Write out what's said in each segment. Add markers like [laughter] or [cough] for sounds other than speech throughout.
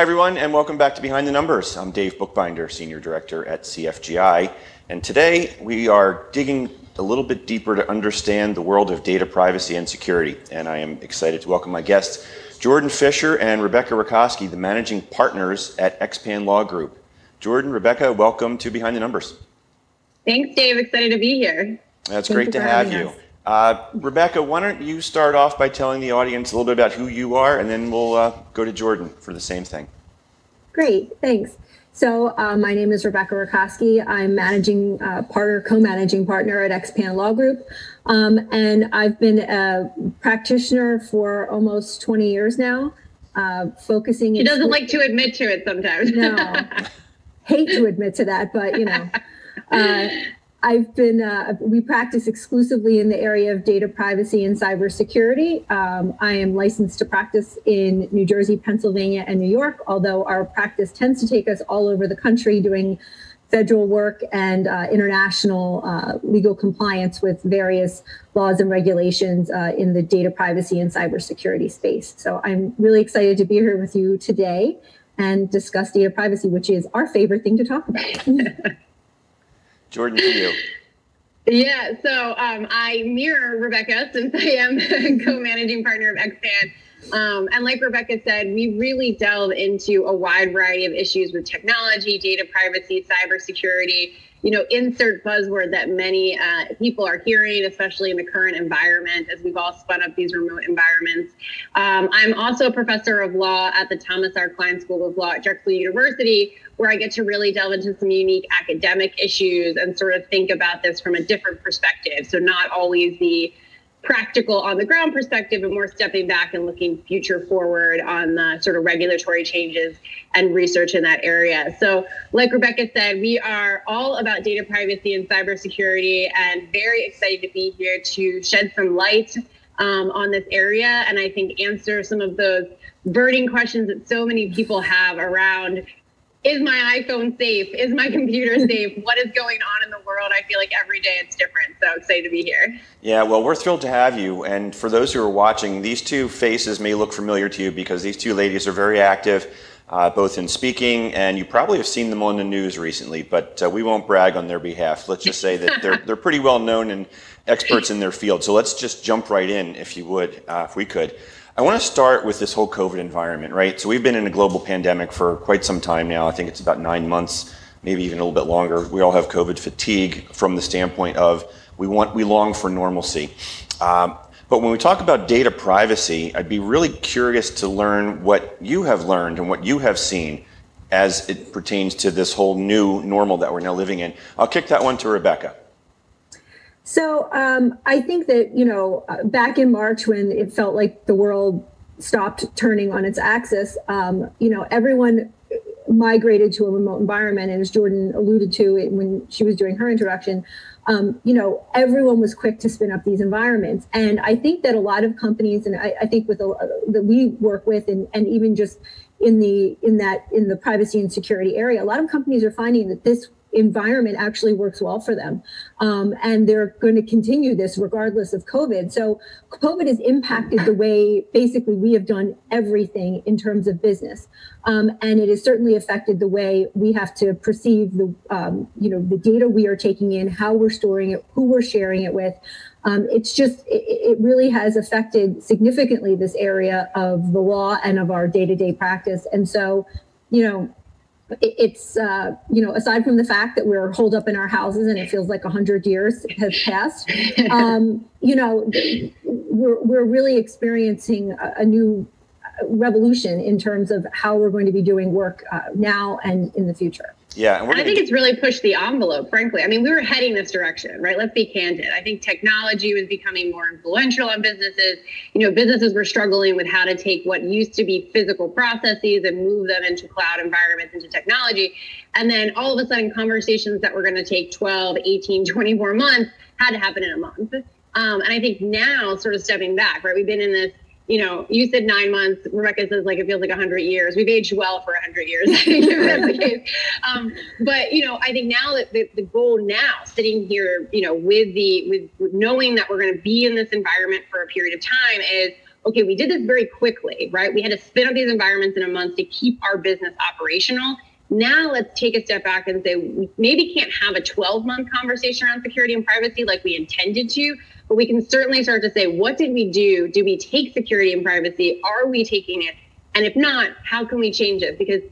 Hi, everyone, and welcome back to Behind the Numbers. I'm Dave Bookbinder, Senior Director at CFGI, and today we are digging a little bit deeper to understand the world of data privacy and security. And I am excited to welcome my guests, Jordan Fischer and Rebecca Rakoski, the managing partners at Xpan Law Group. Jordan, Rebecca, welcome to Behind the Numbers. Thanks, Dave. Excited to be here. That's Thank great to have you. us. Uh, Rebecca, why don't you start off by telling the audience a little bit about who you are, and then we'll uh, go to Jordan for the same thing. Great, thanks. So uh, my name is Rebecca Rakoski. I'm managing uh, partner, co-managing partner at Xpan Law Group, um, and I've been a practitioner for almost 20 years now, uh, focusing. She doesn't like to admit to it sometimes. No, [laughs] hate to admit to that, but you know, uh, [laughs] I've been. Uh, we practice exclusively in the area of data privacy and cybersecurity. Um, I am licensed to practice in New Jersey, Pennsylvania, and New York. Although our practice tends to take us all over the country doing federal work and uh, international uh, legal compliance with various laws and regulations uh, in the data privacy and cybersecurity space. So I'm really excited to be here with you today and discuss data privacy, which is our favorite thing to talk about. [laughs] Jordan, to you. Yeah, so um, I mirror Rebecca since I am [laughs] co-managing partner of Xpan. Um, and like Rebecca said, we really delve into a wide variety of issues with technology, data privacy, cybersecurity. You know, insert buzzword that many uh, people are hearing, especially in the current environment as we've all spun up these remote environments. Um, I'm also a professor of law at the Thomas R. Kline School of Law at Drexel University, where I get to really delve into some unique academic issues and sort of think about this from a different perspective. So, not always the practical on the ground perspective, but more stepping back and looking future forward on the sort of regulatory changes and research in that area. So, like Rebecca said, we are all about data privacy and cybersecurity, and very excited to be here to shed some light um, on this area, and I think answer some of those burning questions that so many people have around is my iPhone safe? Is my [laughs] computer safe? What is going on in the world? I feel like every day it's different. So excited to be here. Yeah, well, we're thrilled to have you. And for those who are watching, these two faces may look familiar to you because these two ladies are very active, uh, both in speaking, and you probably have seen them on the news recently, but uh, we won't brag on their behalf. Let's just say that they're, [laughs] they're pretty well known and experts in their field. So let's just jump right in, if you would, uh, if we could. I want to start with this whole COVID environment, right? So we've been in a global pandemic for quite some time now. I think it's about nine months, maybe even a little bit longer. We all have COVID fatigue from the standpoint of we want, we long for normalcy. Um, but when we talk about data privacy, I'd be really curious to learn what you have learned and what you have seen as it pertains to this whole new normal that we're now living in. I'll kick that one to Rebecca. So um, I think that, you know, back in March when it felt like the world stopped turning on its axis, um, you know, everyone migrated to a remote environment. And as Jordan alluded to it when she was doing her introduction, um, you know, everyone was quick to spin up these environments. And I think that a lot of companies, and I, I think with a, that we work with, and, and even just in the in that in the privacy and security area, a lot of companies are finding that this environment actually works well for them. Um, and they're going to continue this regardless of COVID. So COVID has impacted the way basically we have done everything in terms of business. Um, and it has certainly affected the way we have to perceive the, um, you know, the data we are taking in, how we're storing it, who we're sharing it with. Um, it's just, it, it really has affected significantly this area of the law and of our day-to-day practice. And so, you know, it's uh, you know aside from the fact that we're holed up in our houses and it feels like 100 years has passed [laughs] um, you know we're, we're really experiencing a, a new revolution in terms of how we're going to be doing work uh, now and in the future Yeah, and And I think it's really pushed the envelope, frankly. I mean, we were heading this direction, right? Let's be candid. I think technology was becoming more influential on businesses. You know, businesses were struggling with how to take what used to be physical processes and move them into cloud environments, into technology. And then all of a sudden, conversations that were going to take 12, 18, [laughs] 24 months had to happen in a month. Um, and I think now, sort of stepping back, right? We've been in this you know, you said nine months. Rebecca says like it feels like hundred years. We've aged well for hundred years. I think that's the case. Um, but you know, I think now that the, the goal now, sitting here, you know, with the with, with knowing that we're going to be in this environment for a period of time, is okay, we did this very quickly, right? We had to spin up these environments in a month to keep our business operational. Now let's take a step back and say we maybe can't have a 12 month conversation around security and privacy like we intended to, but we can certainly start to say, what did we do? Do we take security and privacy? Are we taking it? And if not, how can we change it? Because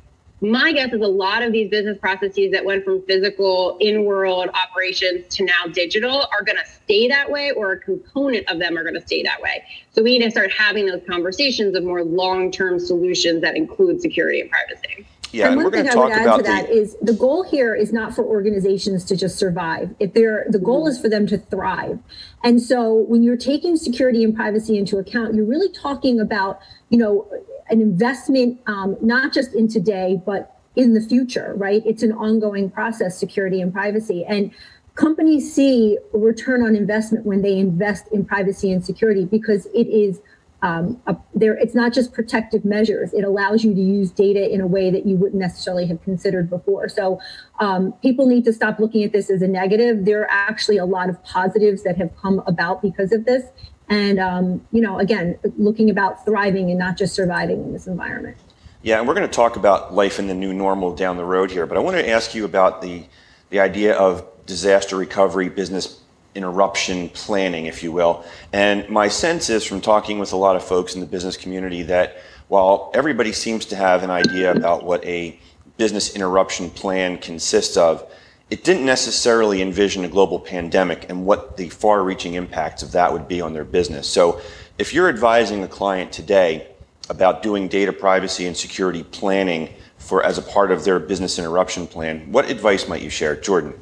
my guess is a lot of these business processes that went from physical in world operations to now digital are going to stay that way or a component of them are going to stay that way so we need to start having those conversations of more long-term solutions that include security and privacy yeah, and, and one thing I would add to that the... is the goal here is not for organizations to just survive. If they're the goal mm-hmm. is for them to thrive. And so when you're taking security and privacy into account, you're really talking about, you know, an investment, um, not just in today, but in the future, right? It's an ongoing process, security and privacy. And companies see return on investment when they invest in privacy and security because it is um, a, there. It's not just protective measures. It allows you to use data in a way that you wouldn't necessarily have considered before. So um, people need to stop looking at this as a negative. There are actually a lot of positives that have come about because of this, and um, you know again looking about thriving and not just surviving in this environment yeah and we're going to talk about life in the new normal down the road here but i want to ask you about the the idea of disaster recovery business interruption planning if you will and my sense is from talking with a lot of folks in the business community that while everybody seems to have an idea about what a business interruption plan consists of it didn't necessarily envision a global pandemic and what the far reaching impacts of that would be on their business. So, if you're advising a client today about doing data privacy and security planning for as a part of their business interruption plan, what advice might you share? Jordan.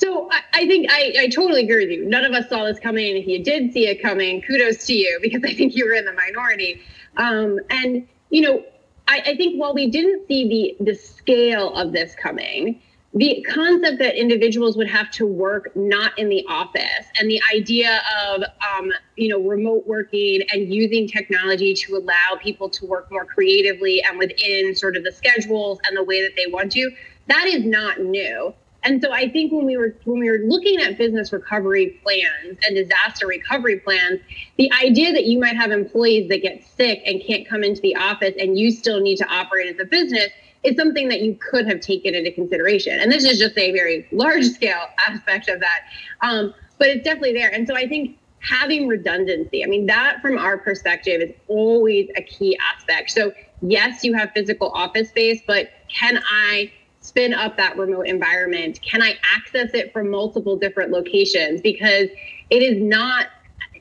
So I, I think I, I, totally agree with you. None of us saw this coming. If you did see it coming, kudos to you [laughs] because I think you were in the minority. Um, and you know, I, I think while we didn't see the the scale of this coming, the concept that individuals would have to work not in the office and the idea of um, you know remote working and using technology to allow people to work more creatively and within sort of the schedules and the way that they want to that is not new and so i think when we were when we were looking at business recovery plans and disaster recovery plans the idea that you might have employees that get sick and can't come into the office and you still need to operate as a business is something that you could have taken into consideration. And this is just a very large scale [laughs] aspect of that. Um, but it's definitely there. And so I think having redundancy, I mean, that from our perspective is always a key aspect. So, yes, you have physical office space, but can I spin up that remote environment? Can I access it from multiple different locations? Because it is not,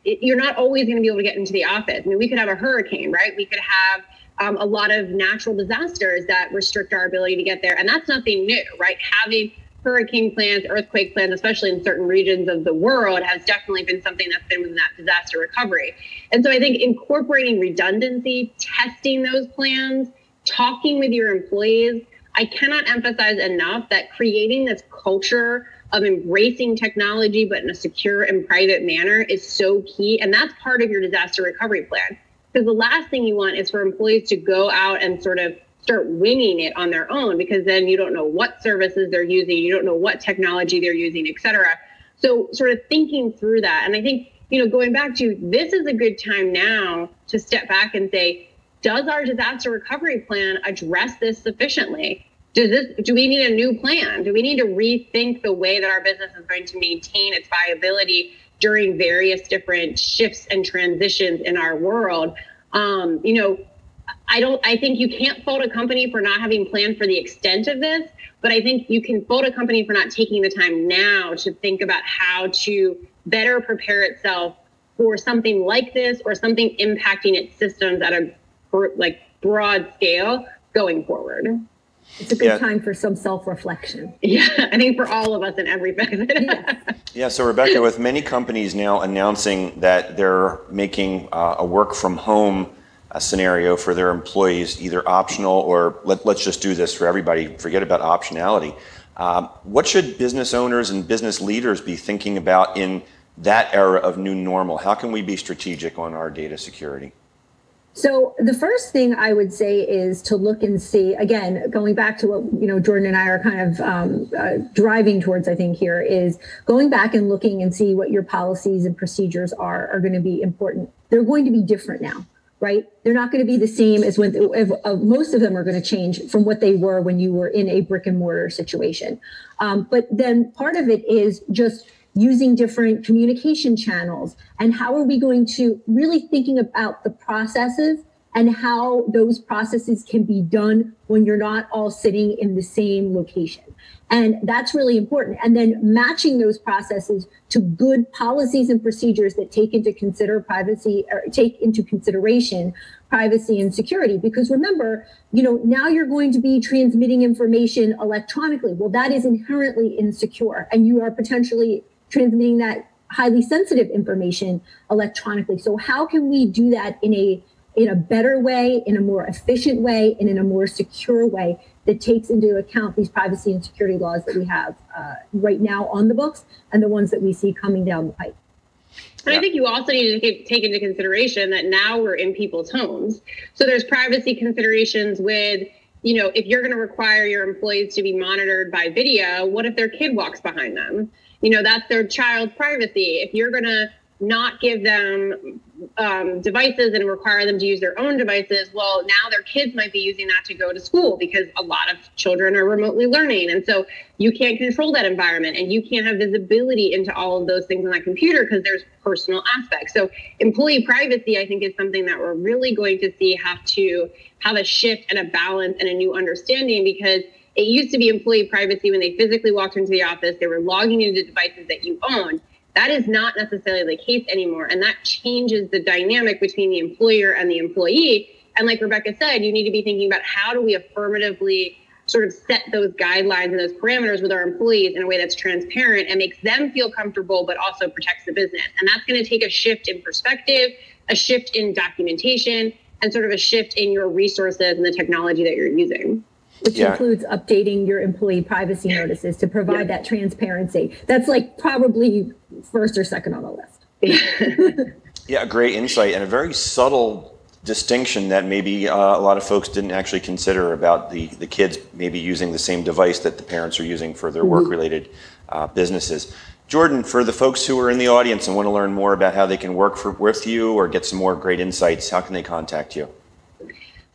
it, you're not always going to be able to get into the office. I mean, we could have a hurricane, right? We could have um, a lot of natural disasters that restrict our ability to get there. And that's nothing new, right? Having hurricane plans, earthquake plans, especially in certain regions of the world, has definitely been something that's been within that disaster recovery. And so I think incorporating redundancy, testing those plans, talking with your employees, I cannot emphasize enough that creating this culture of embracing technology, but in a secure and private manner is so key. And that's part of your disaster recovery plan. Because the last thing you want is for employees to go out and sort of start winging it on their own because then you don't know what services they're using, you don't know what technology they're using, et cetera. So, sort of thinking through that. And I think, you know, going back to this is a good time now to step back and say, does our disaster recovery plan address this sufficiently? Does this do we need a new plan? Do we need to rethink the way that our business is going to maintain its viability during various different shifts and transitions in our world. Um, you know, I don't I think you can't fault a company for not having planned for the extent of this, but I think you can fault a company for not taking the time now to think about how to better prepare itself for something like this or something impacting its systems at a like broad scale going forward. It's a good yeah. time for some self-reflection. [laughs] Yeah, I think for all of us in every facet. yeah. yeah. So Rebecca, with many companies now announcing that they're making uh, a work from home uh, scenario for their employees either optional or let, us just do this for everybody. Forget about optionality. Um, what should business owners and business leaders be thinking about in that era of new normal? How can we be strategic on our data security? So the first thing I would say is to look and see again, going back to what you know Jordan and I are kind of um, uh, driving towards. I think here is going back and looking and see what your policies and procedures are are going to be important they're going to be different now right? They're not going to be the same as when if, uh, most of them are going to change from what they were when you were in a brick and mortar situation. Um, but then part of it is just using different communication channels and how are we going to really thinking about the processes and how those processes can be done when you're not all sitting in the same location. And that's really important. And then matching those processes to good policies and procedures that take into consider privacy or take into consideration privacy and security. Because remember, you know, now you're going to be transmitting information electronically. Well, that is inherently insecure and you are potentially transmitting that highly sensitive information electronically. So how can we do that in a in a better way, in a more efficient way, and in a more secure way that takes into account these privacy and security laws that we have uh, right now on the books and the ones that we see coming down the pipe. And I think you also need to take into consideration that now we're in people's homes. So there's privacy considerations with, you know, if you're going to require your employees to be monitored by video, what if their kid walks behind them? You know, that's their child's privacy. If you're going to not give them um, devices and require them to use their own devices, well, now their kids might be using that to go to school because a lot of children are remotely learning. And so you can't control that environment and you can't have visibility into all of those things on that computer because there's personal aspects. So employee privacy, I think, is something that we're really going to see have to have a shift and a balance and a new understanding because it used to be employee privacy when they physically walked into the office, they were logging into devices that you own that is not necessarily the case anymore. And that changes the dynamic between the employer and the employee. And like Rebecca said, you need to be thinking about how do we affirmatively sort of set those guidelines and those parameters with our employees in a way that's transparent and makes them feel comfortable, but also protects the business. And that's going to take a shift in perspective, a shift in documentation, and sort of a shift in your resources and the technology that you're using which yeah. includes updating your employee privacy notices to provide yeah. that transparency. That's like probably first or second on the list. [laughs] yeah, great insight and a very subtle distinction that maybe uh, a lot of folks didn't actually consider about the, the kids maybe using the same device that the parents are using for their mm-hmm. work related uh, businesses. Jordan, for the folks who are in the audience and want to learn more about how they can work for, with you or get some more great insights, how can they contact you?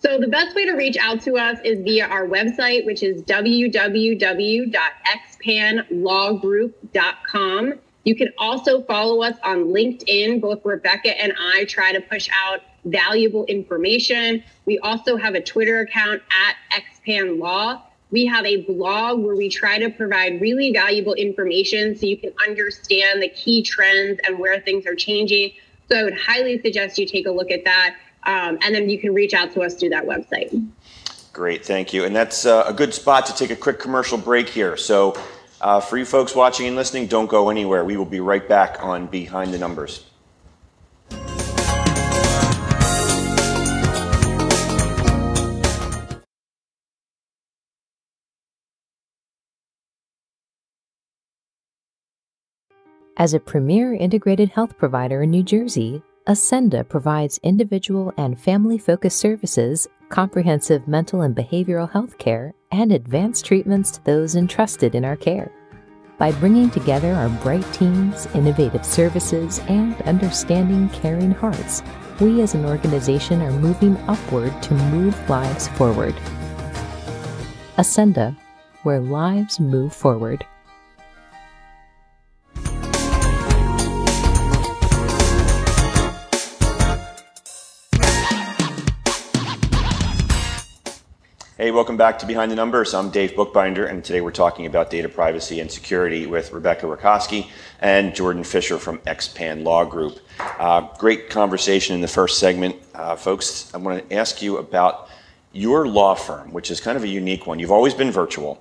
So the best way to reach out to us is via our website, which is www.xpanlawgroup.com. You can also follow us on LinkedIn. Both Rebecca and I try to push out valuable information. We also have a Twitter account at Xpan Law. We have a blog where we try to provide really valuable information so you can understand the key trends and where things are changing. So I would highly suggest you take a look at that. Um, and then you can reach out to us through that website. Great, thank you. And that's uh, a good spot to take a quick commercial break here. So, uh, for you folks watching and listening, don't go anywhere. We will be right back on Behind the Numbers. As a premier integrated health provider in New Jersey, Acenda provides individual and family focused services, comprehensive mental and behavioral health care, and advanced treatments to those entrusted in our care. By bringing together our bright teams, innovative services, and understanding, caring hearts, we as an organization are moving upward to move lives forward. Acenda, where lives move forward. Hey, welcome back to Behind the Numbers. I'm Dave Bookbinder, and today we're talking about data privacy and security with Rebecca Rakoski and Jordan Fischer from Xpan Law Group. Uh, great conversation in the first segment. Uh, folks, I want to ask you about your law firm, which is kind of a unique one. You've always been virtual,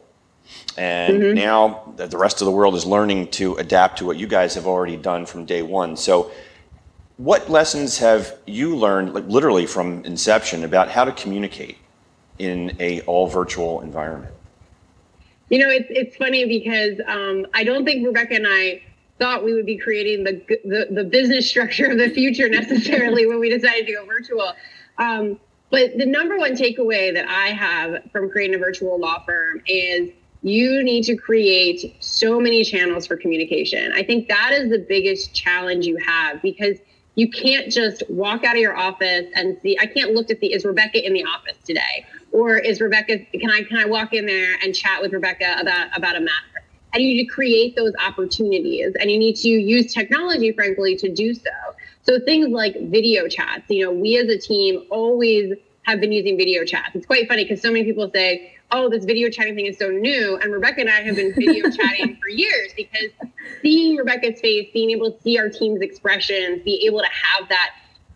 and mm-hmm. now the rest of the world is learning to adapt to what you guys have already done from day one. So, what lessons have you learned, like literally from inception, about how to communicate? In a all virtual environment? You know, it's it's funny because um, I don't think Rebecca and I thought we would be creating the the, the business structure of the future [laughs] necessarily when we decided to go virtual. Um, but the number one takeaway that I have from creating a virtual law firm is you need to create so many channels for communication. I think that is the biggest challenge you have because you can't just walk out of your office and see i can't look to see is rebecca in the office today or is rebecca can i can i walk in there and chat with rebecca about about a matter and you need to create those opportunities and you need to use technology frankly to do so so things like video chats you know we as a team always have been using video chats it's quite funny because so many people say oh, this video chatting thing is so new. And Rebecca and I have been video [laughs] chatting for years because seeing Rebecca's face, being able to see our team's expressions, be able to have that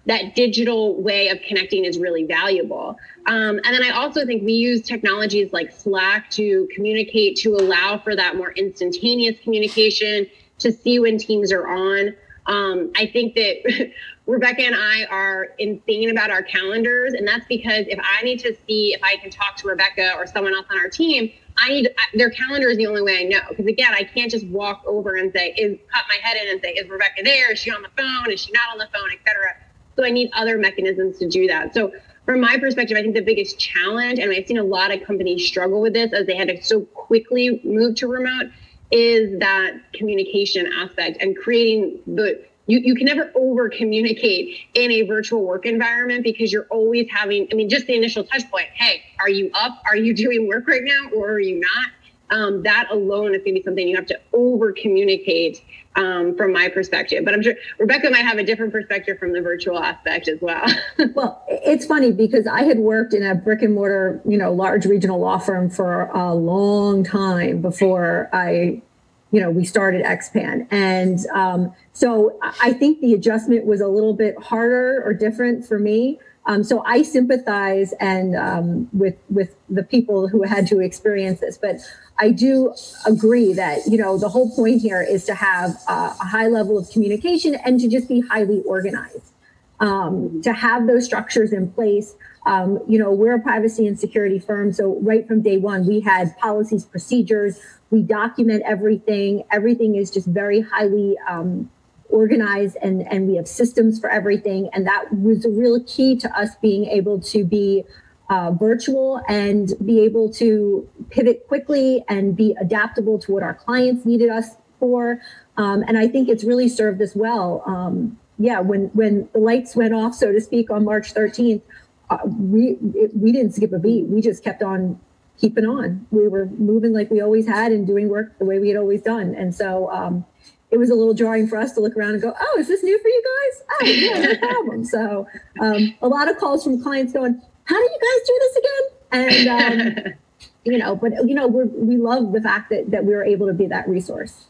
that digital way of connecting is really valuable. Um, and then I also think we use technologies like Slack to communicate, to allow for that more instantaneous communication, to see when teams are on. Um, I think that [laughs] Rebecca and I are insane about our calendars. And that's because if I need to see if I can talk to Rebecca or someone else on our team, I need their calendar is the only way I know. Because again, I can't just walk over and say, is cut my head in and say, is Rebecca there? Is she on the phone? Is she not on the phone, etc. So I need other mechanisms to do that. So from my perspective, I think the biggest challenge, and I've seen a lot of companies struggle with this as they had to so quickly move to remote, is that communication aspect and creating the you, you can never over communicate in a virtual work environment because you're always having, I mean, just the initial touch point. Hey, are you up? Are you [laughs] doing work right now or are you not? Um, that alone is going to be something you have to over communicate um, from my perspective. But I'm sure Rebecca might have a different perspective from the virtual aspect as well. [laughs] well, it's funny because I had worked in a brick and mortar, you know, large regional law firm for a long time before I you know, we started XPAN. And um, so I think the adjustment was a little bit harder or different for me. Um, so I sympathize and um, with with the people who had to experience this, but I do agree that you know the whole point here is to have a high level of communication and to just be highly organized, um, to have those structures in place. Um, you know, we're a privacy and security firm, so right from day one we had policies, procedures we document everything. Everything is just very highly um, organized and, and we have systems for everything. And that was a real key to us being able to be uh, virtual and be able to pivot quickly and be adaptable to what our clients needed us for. Um, and I think it's really served us well. Um, yeah, when when the lights went off, so to speak, on March 13th, uh, we it, we didn't skip a beat. We just kept on keeping on. We were moving like we always had and doing work the way we had always done. And so um, it was a little jarring for us to look around and go, "Oh, is this new for you guys? Oh, yeah, no [laughs] problem." So um, a lot of calls from clients going, "How do you guys do this again?" And um, [laughs] you know, but you know, we we love the fact that that we were able to be that resource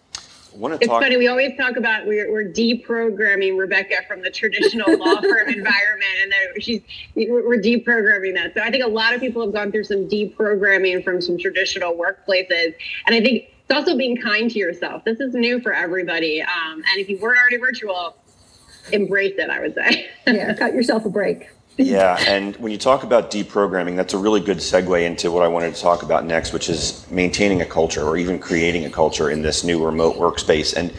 want to it's funny. We always talk about we're, we're deprogramming Rebecca from the traditional law [laughs] firm environment, and that she's we're deprogramming that. So I think a lot of people have gone through some deprogramming from some traditional workplaces, and I think it's also being kind to yourself. This is new for everybody, um, and if you weren't already virtual, embrace it. I would say. [laughs] yeah, cut yourself a break yeah, and when you talk about deprogramming, that's a really good segue into what I wanted to talk about next, which is maintaining a culture or even creating a culture in this new remote workspace. And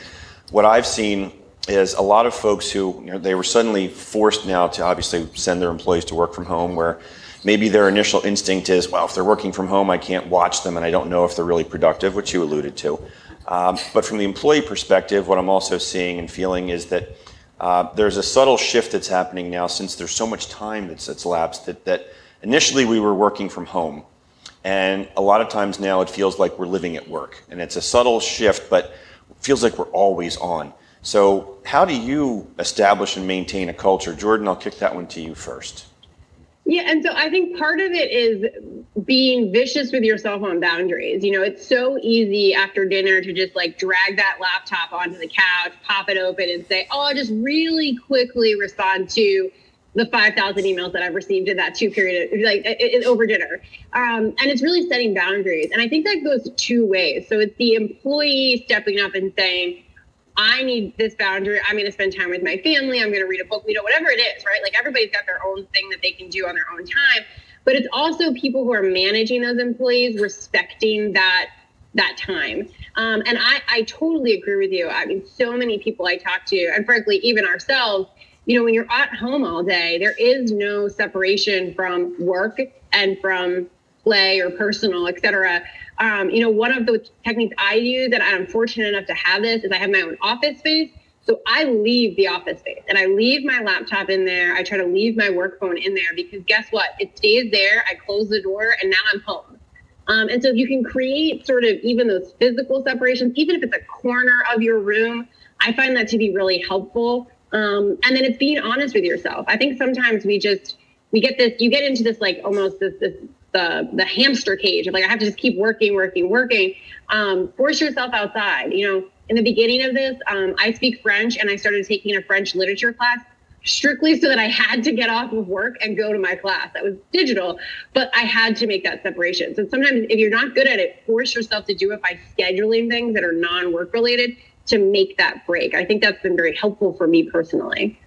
what I've seen is a lot of folks who you know, they were suddenly forced now to obviously send their employees to work from home, where maybe their initial instinct is, well, if they're working from home, I can't watch them, and I don't know if they're really productive, which you alluded to. Um, but from the employee perspective, what I'm also seeing and feeling is that uh, there's a subtle shift that's happening now since there's so much time that's, that's that, that initially we were working from home. And a lot of times now it feels like we're living at work. And it's a subtle shift, but feels like we're always on. So, how do you establish and maintain a culture? Jordan, I'll kick that one to you first. Yeah, and so I think part of it is being vicious with yourself on boundaries. You know, it's so easy after dinner to just like drag that laptop onto the couch, pop it open, and say, "Oh, I'll just really quickly respond to the 5,000 emails that I've received in that two period, like it, it, over dinner. Um, and it's really setting boundaries. And I think that goes two ways. So it's the employee stepping up and saying, I need this boundary. I'm going to spend time with my family. I'm going to read a book, you know, whatever it is, right? Like everybody's got their own thing that they can do on their own time. But it's also people who are managing those employees respecting that that time. Um, and I, I totally agree with you. I mean, so many people I talk to, and frankly, even ourselves, you know, when you're at home all day, there is no separation from work and from play or personal, et cetera. Um, you know, one of the techniques I use, and I'm fortunate enough to have this, is I have my own office space. So I leave the office space and I leave my laptop in there. I try to leave my work phone in there because guess what? It stays there. I close the door and now I'm home. Um, and so if you can create sort of even those physical separations, even if it's a corner of your room, I find that to be really helpful. Um, and then it's being honest with yourself. I think sometimes we just we get this, you get into this like almost this this the the hamster cage of like I have to just keep working, working, working. Um, force yourself outside. You know, in the beginning of this, um, I speak French and I started taking a French literature class strictly so that I had to get off of work and go to my class. That was digital, but I had to make that separation. So sometimes if you're not good at it, force yourself to do it by scheduling things that are non-work related to make that break. I think that's been very helpful for me personally.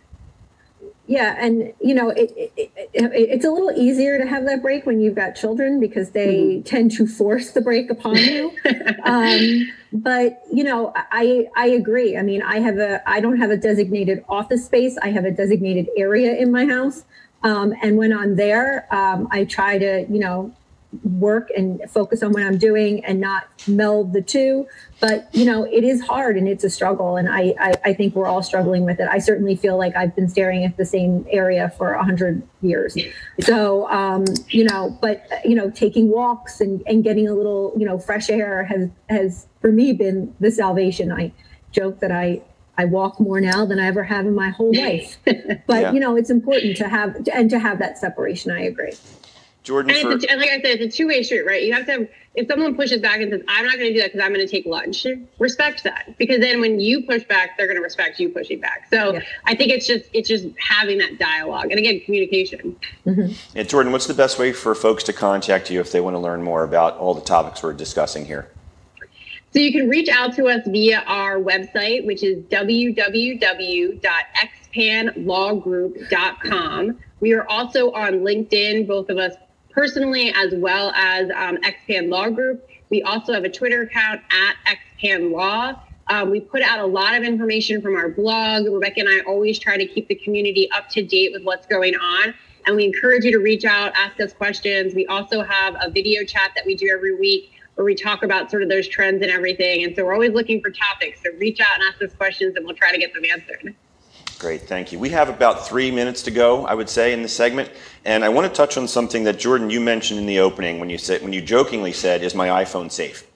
Yeah, and you know, it, it, it, it's a little easier to have that break when you've got children because they mm-hmm. tend to force the break upon you. [laughs] um, but you know, I I agree. I mean, I have a I don't have a designated office space. I have a designated area in my house, um, and when I'm there, um, I try to you know work and focus on what I'm doing and not meld the two. But you know, it is hard and it's a struggle, and I, I, I think we're all struggling with it. I certainly feel like I've been staring at the same area for a hundred years. So um, you know, but you know, taking walks and, and getting a little you know fresh air has has for me been the salvation. I joke that I I walk more now than I ever have in my whole life. [laughs] but yeah. you know, it's important to have and to have that separation. I agree. Jordan, and, for, and, like I said, it's a two-way street, right? You have to have, if someone pushes back and says, I'm not going to do that because I'm going to take lunch, respect that. Because then when you push back, they're going to respect you pushing back. So yeah. I think it's just, it's just having that dialogue. And again, communication. Mm-hmm. And Jordan, what's the best way for folks to contact you if they want to learn more about all the topics we're discussing here? So you can reach out to us via our website, which is www.xpanlawgroup.com. We are also on LinkedIn, both of us personally as well as um, XPAN Law Group. We also have a Twitter account at XPAN Law. Um, we put out a lot of information from our blog. Rebecca and I always try to keep the community up to date with what's going on. And we encourage you to reach out, ask us questions. We also have a video chat that we do every week where we talk about sort of those trends and everything. And so we're always looking for topics. So reach out and ask us questions and we'll try to get them answered. Great, thank you. We have about three minutes to go, I would say, in this segment, and I want to touch on something that Jordan you mentioned in the opening when you said when you jokingly said, "Is my iPhone safe?"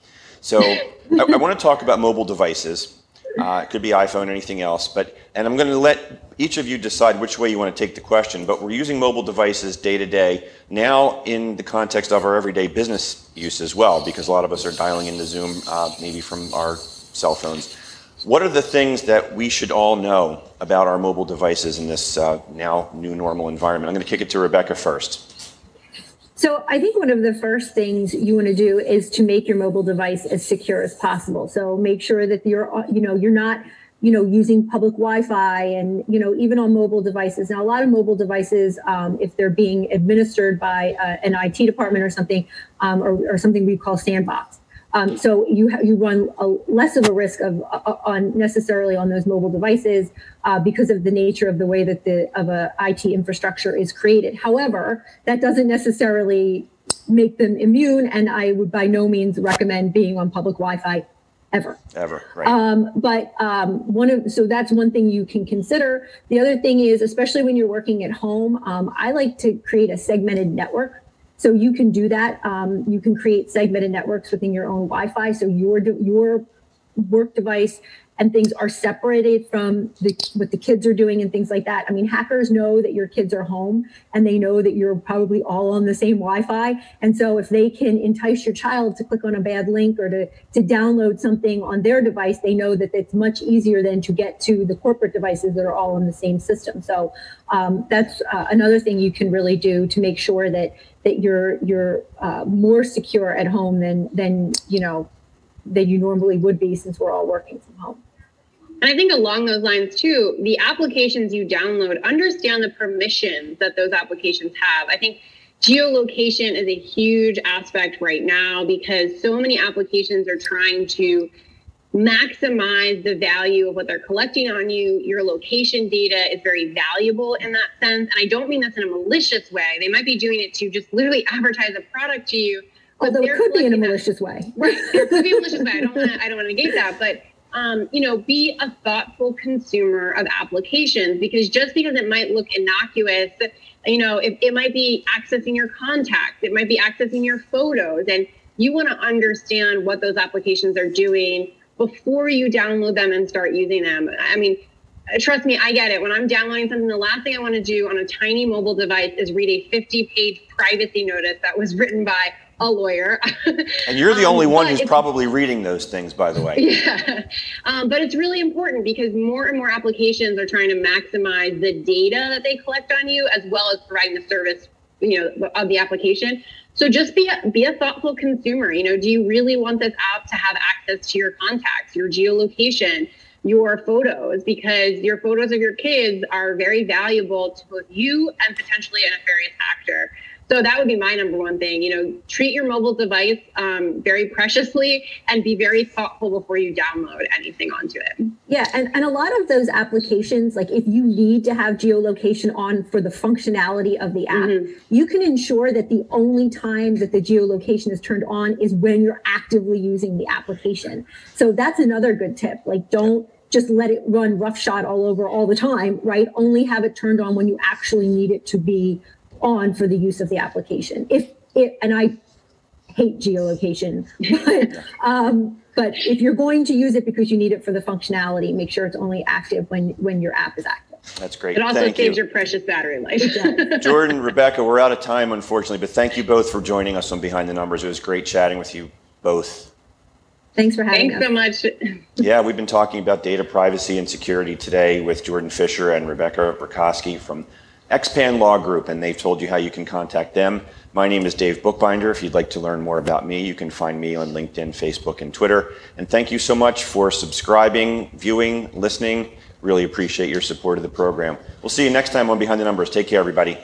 So I, I, want to talk about mobile devices. Uh, it could be iPhone, anything else, but and I'm going to let each of you decide which way you want to take the question. But we're using mobile devices day to day now in the context of our everyday business use as well, because a lot of us are dialing into Zoom uh, maybe from our cell phones. What are the things that we should all know about our mobile devices in this uh, now new normal environment? I'm going to kick it to Rebecca first. So I think one of the first things you want to do is to make your mobile device as secure as possible. So make sure that you're, you know, you're not, you know, using public Wi-Fi and, you know, even on mobile devices. Now, a lot of mobile devices, um, if they're being administered by uh, an IT department or something, um, or, or something we call sandbox, um, so you you run a, less of a risk of uh, on necessarily on those mobile devices uh, because of the nature of the way that the of a IT infrastructure is created. However, that doesn't necessarily make them immune, and I would by no means recommend being on public Wi-Fi ever. Ever, right? Um, but um, one of so that's one thing you can consider. The other thing is, especially when you're working at home, um, I like to create a segmented network. So you can do that. Um, you can create segmented networks within your own Wi-Fi. So your your work device and things are separated from the, what the kids are doing and things like that. I mean, hackers know that your kids are home and they know that you're probably all on the same Wi-Fi. And so if they can entice your child to click on a bad link or to, to download something on their device, they know that it's much easier than to get to the corporate devices that are all on the same system. So um, that's uh, another thing you can really do to make sure that that you're you're uh, more secure at home than than you know than you normally would be since we're all working from home. And I think along those lines too, the applications you download, understand the permissions that those applications have. I think geolocation is a huge aspect right now because so many applications are trying to maximize the value of what they're collecting on you. Your location data is very valuable in that sense. And I don't mean this in a malicious way. They might be doing it to just literally advertise a product to you. Although it could be in a malicious way. [laughs] Right. It could be a malicious way. I don't want to I don't want to negate that. But um, you know, be a thoughtful consumer of applications because just because it might look innocuous, you know, it, it might be accessing your contacts, it might be accessing your photos, and you want to understand what those applications are doing before you download them and start using them. I mean, trust me, I get it. When I'm downloading something, the last thing I want to do on a tiny mobile device is read a 50 page privacy notice that was written by a lawyer. [laughs] And you're the only Um, one who's probably reading those things, by the way. Yeah. [laughs] Um, but it's really important because more and more applications are trying to maximize the data that they collect on you as well as providing the service, you know, of the application. So just be a, be a thoughtful consumer. You know, do you really want this app to have access to your contacts, your geolocation, your photos? Because your photos of your kids are very valuable to both you and potentially a nefarious actor. So that would be my number one thing. You know, treat your mobile device um, very preciously and be very thoughtful before you download anything onto it. Yeah, and, and a lot of those applications, like if you need to have geolocation on for the functionality of the app, you can ensure that the only time that the geolocation is turned on is when you're actively using the application. So that's another good tip. Like don't just let it run roughshod all over all the time, right? Only have it turned on when you actually need it to be on for the use of the application. If it, and I hate geolocation, [laughs] but, um, but if you're going to use it because you need it for the functionality, make sure it's only active when, when your app is active. That's great. It also Thank saves you. your precious battery life. [laughs] Jordan, Rebecca, we're out of time, unfortunately, but thank you both for joining us on Behind the Numbers. It was great chatting with you both. Thanks for having me. Thanks us. so much. [laughs] Yeah, we've been talking about data privacy and security today with Jordan Fischer and Rebecca Rakoski from Xpan Law Group, and they've told you how you can contact them. My name is Dave Bookbinder. If you'd like to learn more about me, you can find me on LinkedIn, Facebook, and Twitter. And thank you so much for subscribing, viewing, listening. Really appreciate your support of the program. We'll see you next time on Behind the Numbers. Take care, everybody.